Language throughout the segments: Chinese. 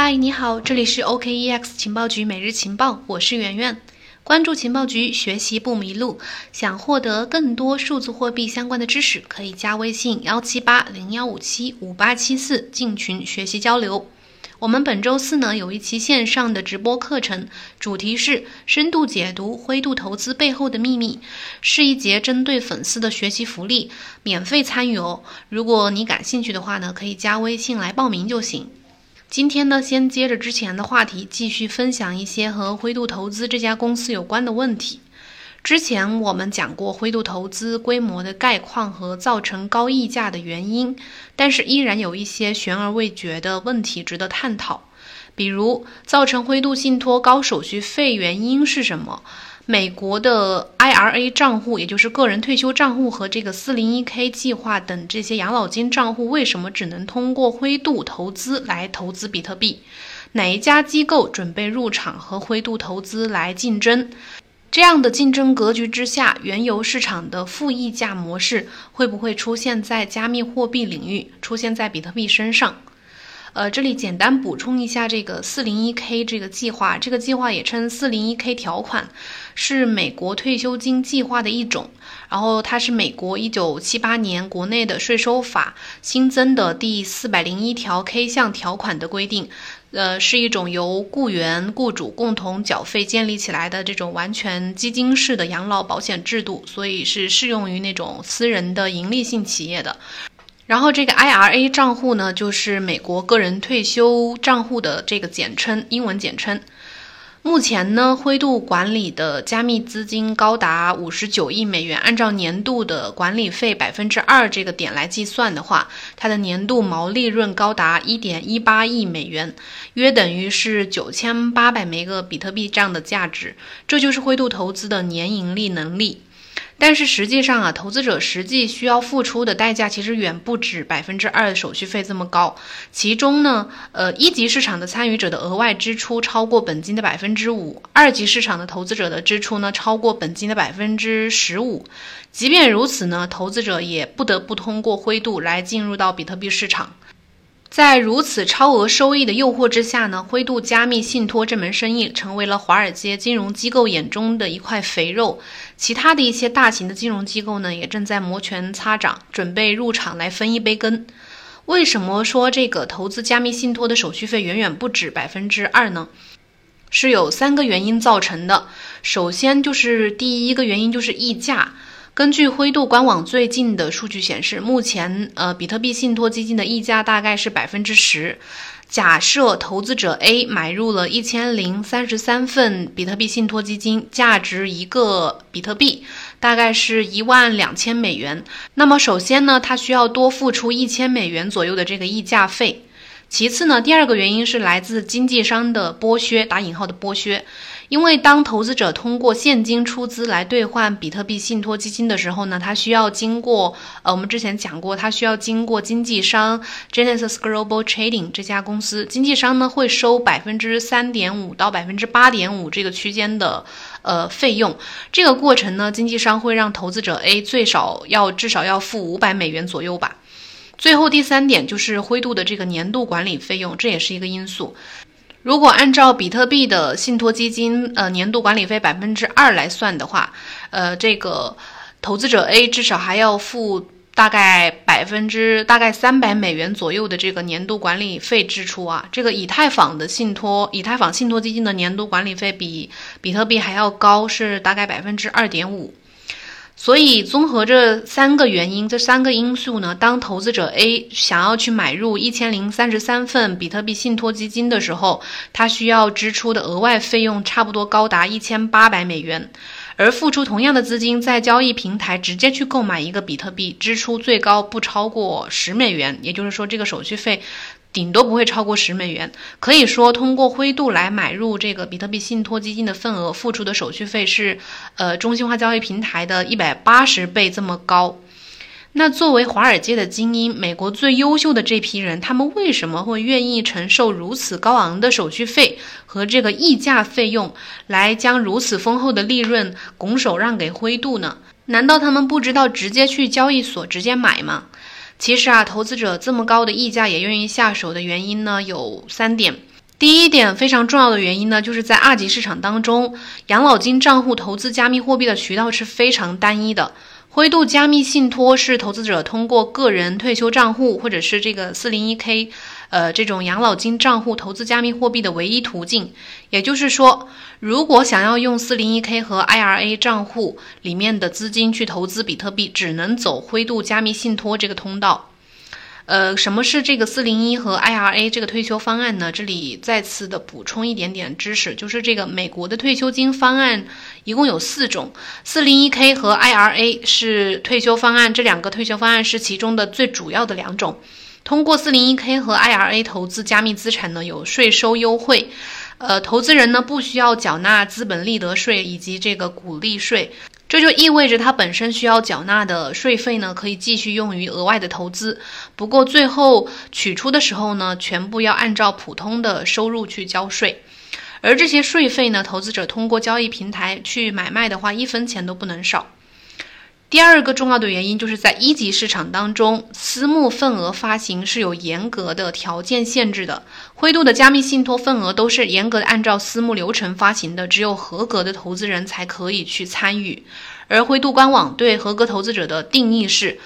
嗨，你好，这里是 OKEX 情报局每日情报，我是圆圆。关注情报局，学习不迷路。想获得更多数字货币相关的知识，可以加微信幺七八零幺五七五八七四进群学习交流。我们本周四呢有一期线上的直播课程，主题是深度解读灰度投资背后的秘密，是一节针对粉丝的学习福利，免费参与哦。如果你感兴趣的话呢，可以加微信来报名就行。今天呢，先接着之前的话题，继续分享一些和灰度投资这家公司有关的问题。之前我们讲过灰度投资规模的概况和造成高溢价的原因，但是依然有一些悬而未决的问题值得探讨。比如，造成灰度信托高手续费原因是什么？美国的 IRA 账户，也就是个人退休账户和这个 401k 计划等这些养老金账户，为什么只能通过灰度投资来投资比特币？哪一家机构准备入场和灰度投资来竞争？这样的竞争格局之下，原油市场的负溢价模式会不会出现在加密货币领域，出现在比特币身上？呃，这里简单补充一下，这个 401k 这个计划，这个计划也称 401k 条款，是美国退休金计划的一种。然后它是美国1978年国内的税收法新增的第401条 k 项条款的规定。呃，是一种由雇员、雇主共同缴费建立起来的这种完全基金式的养老保险制度，所以是适用于那种私人的盈利性企业的。然后这个 IRA 账户呢，就是美国个人退休账户的这个简称，英文简称。目前呢，灰度管理的加密资金高达五十九亿美元，按照年度的管理费百分之二这个点来计算的话，它的年度毛利润高达一点一八亿美元，约等于是九千八百枚个比特币这样的价值。这就是灰度投资的年盈利能力。但是实际上啊，投资者实际需要付出的代价其实远不止百分之二的手续费这么高。其中呢，呃，一级市场的参与者的额外支出超过本金的百分之五，二级市场的投资者的支出呢超过本金的百分之十五。即便如此呢，投资者也不得不通过灰度来进入到比特币市场。在如此超额收益的诱惑之下呢，灰度加密信托这门生意成为了华尔街金融机构眼中的一块肥肉。其他的一些大型的金融机构呢，也正在摩拳擦掌，准备入场来分一杯羹。为什么说这个投资加密信托的手续费远远不止百分之二呢？是有三个原因造成的。首先就是第一个原因就是溢价。根据灰度官网最近的数据显示，目前呃比特币信托基金的溢价大概是百分之十。假设投资者 A 买入了一千零三十三份比特币信托基金，价值一个比特币大概是一万两千美元。那么首先呢，他需要多付出一千美元左右的这个溢价费。其次呢，第二个原因是来自经纪商的剥削（打引号的剥削）。因为当投资者通过现金出资来兑换比特币信托基金的时候呢，他需要经过呃，我们之前讲过，他需要经过经纪商 Genesis Global Trading 这家公司，经纪商呢会收百分之三点五到百分之八点五这个区间的呃费用。这个过程呢，经纪商会让投资者 A 最少要至少要付五百美元左右吧。最后第三点就是灰度的这个年度管理费用，这也是一个因素。如果按照比特币的信托基金呃年度管理费百分之二来算的话，呃，这个投资者 A 至少还要付大概百分之大概三百美元左右的这个年度管理费支出啊。这个以太坊的信托以太坊信托基金的年度管理费比比特币还要高，是大概百分之二点五。所以，综合这三个原因，这三个因素呢，当投资者 A 想要去买入一千零三十三份比特币信托基金的时候，他需要支出的额外费用差不多高达一千八百美元，而付出同样的资金在交易平台直接去购买一个比特币，支出最高不超过十美元，也就是说，这个手续费。顶多不会超过十美元，可以说通过灰度来买入这个比特币信托基金的份额，付出的手续费是，呃，中心化交易平台的一百八十倍这么高。那作为华尔街的精英，美国最优秀的这批人，他们为什么会愿意承受如此高昂的手续费和这个溢价费用，来将如此丰厚的利润拱手让给灰度呢？难道他们不知道直接去交易所直接买吗？其实啊，投资者这么高的溢价也愿意下手的原因呢，有三点。第一点非常重要的原因呢，就是在二级市场当中，养老金账户投资加密货币的渠道是非常单一的。灰度加密信托是投资者通过个人退休账户或者是这个四零一 k，呃，这种养老金账户投资加密货币的唯一途径。也就是说，如果想要用四零一 k 和 IRA 账户里面的资金去投资比特币，只能走灰度加密信托这个通道。呃，什么是这个四零一和 IRA 这个退休方案呢？这里再次的补充一点点知识，就是这个美国的退休金方案一共有四种，四零一 k 和 IRA 是退休方案，这两个退休方案是其中的最主要的两种。通过四零一 k 和 IRA 投资加密资产呢，有税收优惠，呃，投资人呢不需要缴纳资本利得税以及这个股利税。这就意味着它本身需要缴纳的税费呢，可以继续用于额外的投资。不过最后取出的时候呢，全部要按照普通的收入去交税。而这些税费呢，投资者通过交易平台去买卖的话，一分钱都不能少。第二个重要的原因就是在一级市场当中，私募份额发行是有严格的条件限制的。灰度的加密信托份额都是严格的按照私募流程发行的，只有合格的投资人才可以去参与。而灰度官网对合格投资者的定义是，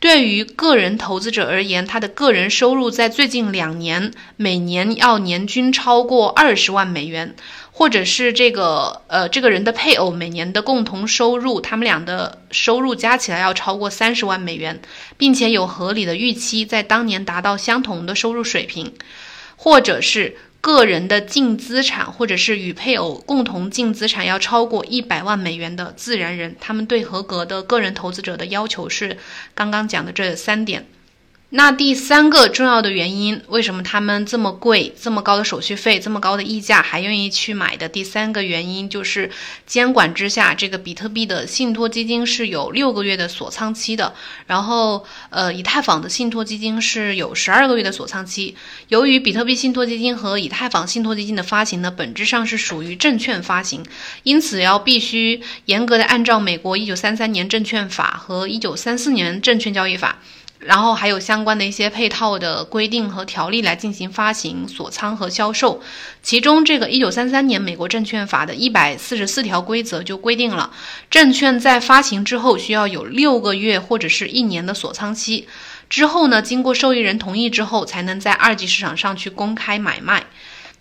对于个人投资者而言，他的个人收入在最近两年每年要年均超过二十万美元。或者是这个呃，这个人的配偶每年的共同收入，他们俩的收入加起来要超过三十万美元，并且有合理的预期在当年达到相同的收入水平，或者是个人的净资产，或者是与配偶共同净资产要超过一百万美元的自然人，他们对合格的个人投资者的要求是刚刚讲的这三点。那第三个重要的原因，为什么他们这么贵、这么高的手续费、这么高的溢价还愿意去买的？第三个原因就是监管之下，这个比特币的信托基金是有六个月的锁仓期的，然后呃，以太坊的信托基金是有十二个月的锁仓期。由于比特币信托基金和以太坊信托基金的发行呢，本质上是属于证券发行，因此要必须严格的按照美国一九三三年证券法和一九三四年证券交易法。然后还有相关的一些配套的规定和条例来进行发行、锁仓和销售。其中，这个一九三三年美国证券法的一百四十四条规则就规定了，证券在发行之后需要有六个月或者是一年的锁仓期，之后呢，经过受益人同意之后，才能在二级市场上去公开买卖。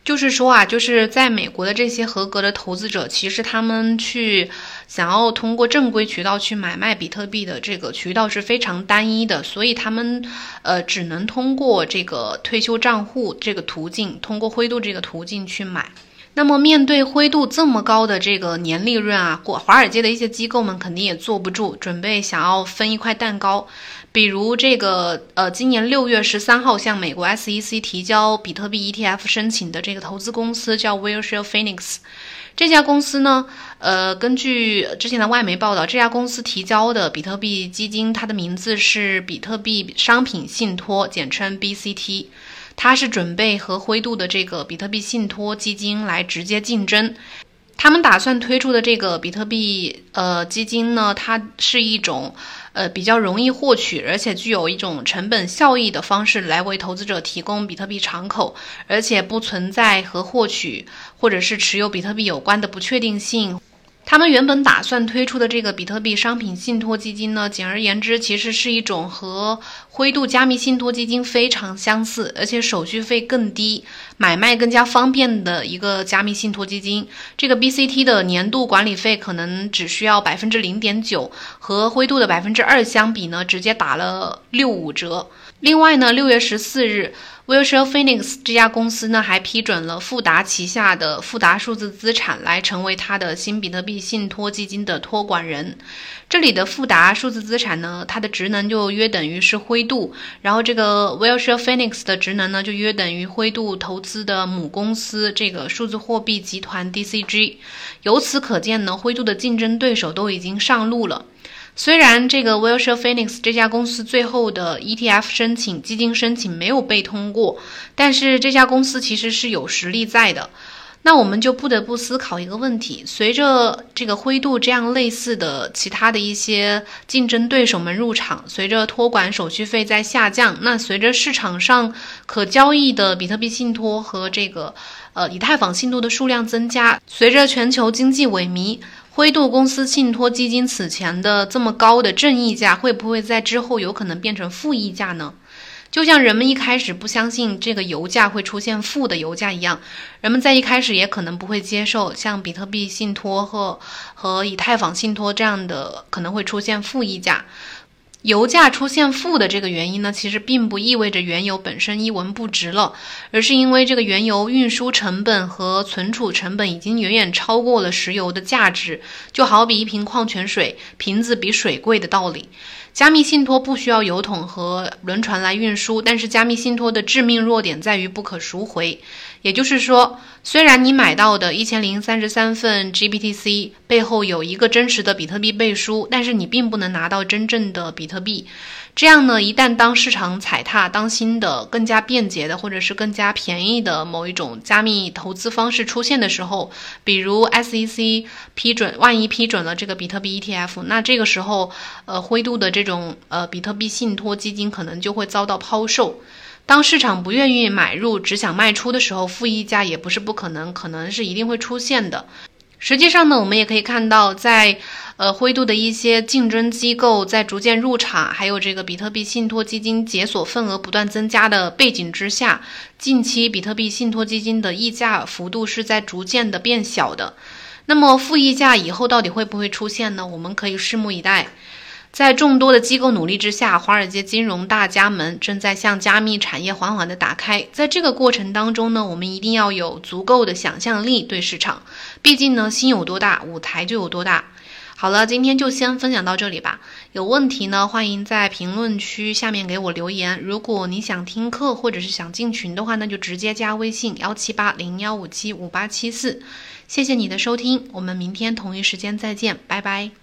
就是说啊，就是在美国的这些合格的投资者，其实他们去想要通过正规渠道去买卖比特币的这个渠道是非常单一的，所以他们呃只能通过这个退休账户这个途径，通过灰度这个途径去买。那么面对灰度这么高的这个年利润啊，华华尔街的一些机构们肯定也坐不住，准备想要分一块蛋糕。比如这个，呃，今年六月十三号向美国 SEC 提交比特币 ETF 申请的这个投资公司叫 Wilshire Phoenix。这家公司呢，呃，根据之前的外媒报道，这家公司提交的比特币基金，它的名字是比特币商品信托，简称 BCT。它是准备和灰度的这个比特币信托基金来直接竞争。他们打算推出的这个比特币呃基金呢，它是一种。呃，比较容易获取，而且具有一种成本效益的方式来为投资者提供比特币敞口，而且不存在和获取或者是持有比特币有关的不确定性。他们原本打算推出的这个比特币商品信托基金呢，简而言之，其实是一种和灰度加密信托基金非常相似，而且手续费更低、买卖更加方便的一个加密信托基金。这个 BCT 的年度管理费可能只需要百分之零点九，和灰度的百分之二相比呢，直接打了六五折。另外呢，六月十四日。Wilshire Phoenix 这家公司呢，还批准了富达旗下的富达数字资产来成为它的新比特币信托基金的托管人。这里的富达数字资产呢，它的职能就约等于是灰度，然后这个 Wilshire Phoenix 的职能呢，就约等于灰度投资的母公司这个数字货币集团 DCG。由此可见呢，灰度的竞争对手都已经上路了。虽然这个 Wilshire Phoenix 这家公司最后的 ETF 申请基金申请没有被通过，但是这家公司其实是有实力在的。那我们就不得不思考一个问题：随着这个灰度这样类似的其他的一些竞争对手们入场，随着托管手续费在下降，那随着市场上可交易的比特币信托和这个呃以太坊信托的数量增加，随着全球经济萎靡，灰度公司信托基金此前的这么高的正溢价，会不会在之后有可能变成负溢价呢？就像人们一开始不相信这个油价会出现负的油价一样，人们在一开始也可能不会接受像比特币信托和和以太坊信托这样的可能会出现负溢价。油价出现负的这个原因呢，其实并不意味着原油本身一文不值了，而是因为这个原油运输成本和存储成本已经远远超过了石油的价值，就好比一瓶矿泉水瓶子比水贵的道理。加密信托不需要油桶和轮船来运输，但是加密信托的致命弱点在于不可赎回。也就是说，虽然你买到的一千零三十三份 GBTC 背后有一个真实的比特币背书，但是你并不能拿到真正的比特币。这样呢，一旦当市场踩踏，当新的更加便捷的或者是更加便宜的某一种加密投资方式出现的时候，比如 SEC 批准，万一批准了这个比特币 ETF，那这个时候，呃，灰度的这种呃比特币信托基金可能就会遭到抛售。当市场不愿意买入，只想卖出的时候，负溢价也不是不可能，可能是一定会出现的。实际上呢，我们也可以看到，在呃灰度的一些竞争机构在逐渐入场，还有这个比特币信托基金解锁份额不断增加的背景之下，近期比特币信托基金的溢价幅度是在逐渐的变小的。那么负溢价以后到底会不会出现呢？我们可以拭目以待。在众多的机构努力之下，华尔街金融大家们正在向加密产业缓缓地打开。在这个过程当中呢，我们一定要有足够的想象力对市场。毕竟呢，心有多大，舞台就有多大。好了，今天就先分享到这里吧。有问题呢，欢迎在评论区下面给我留言。如果你想听课或者是想进群的话，那就直接加微信幺七八零幺五七五八七四。谢谢你的收听，我们明天同一时间再见，拜拜。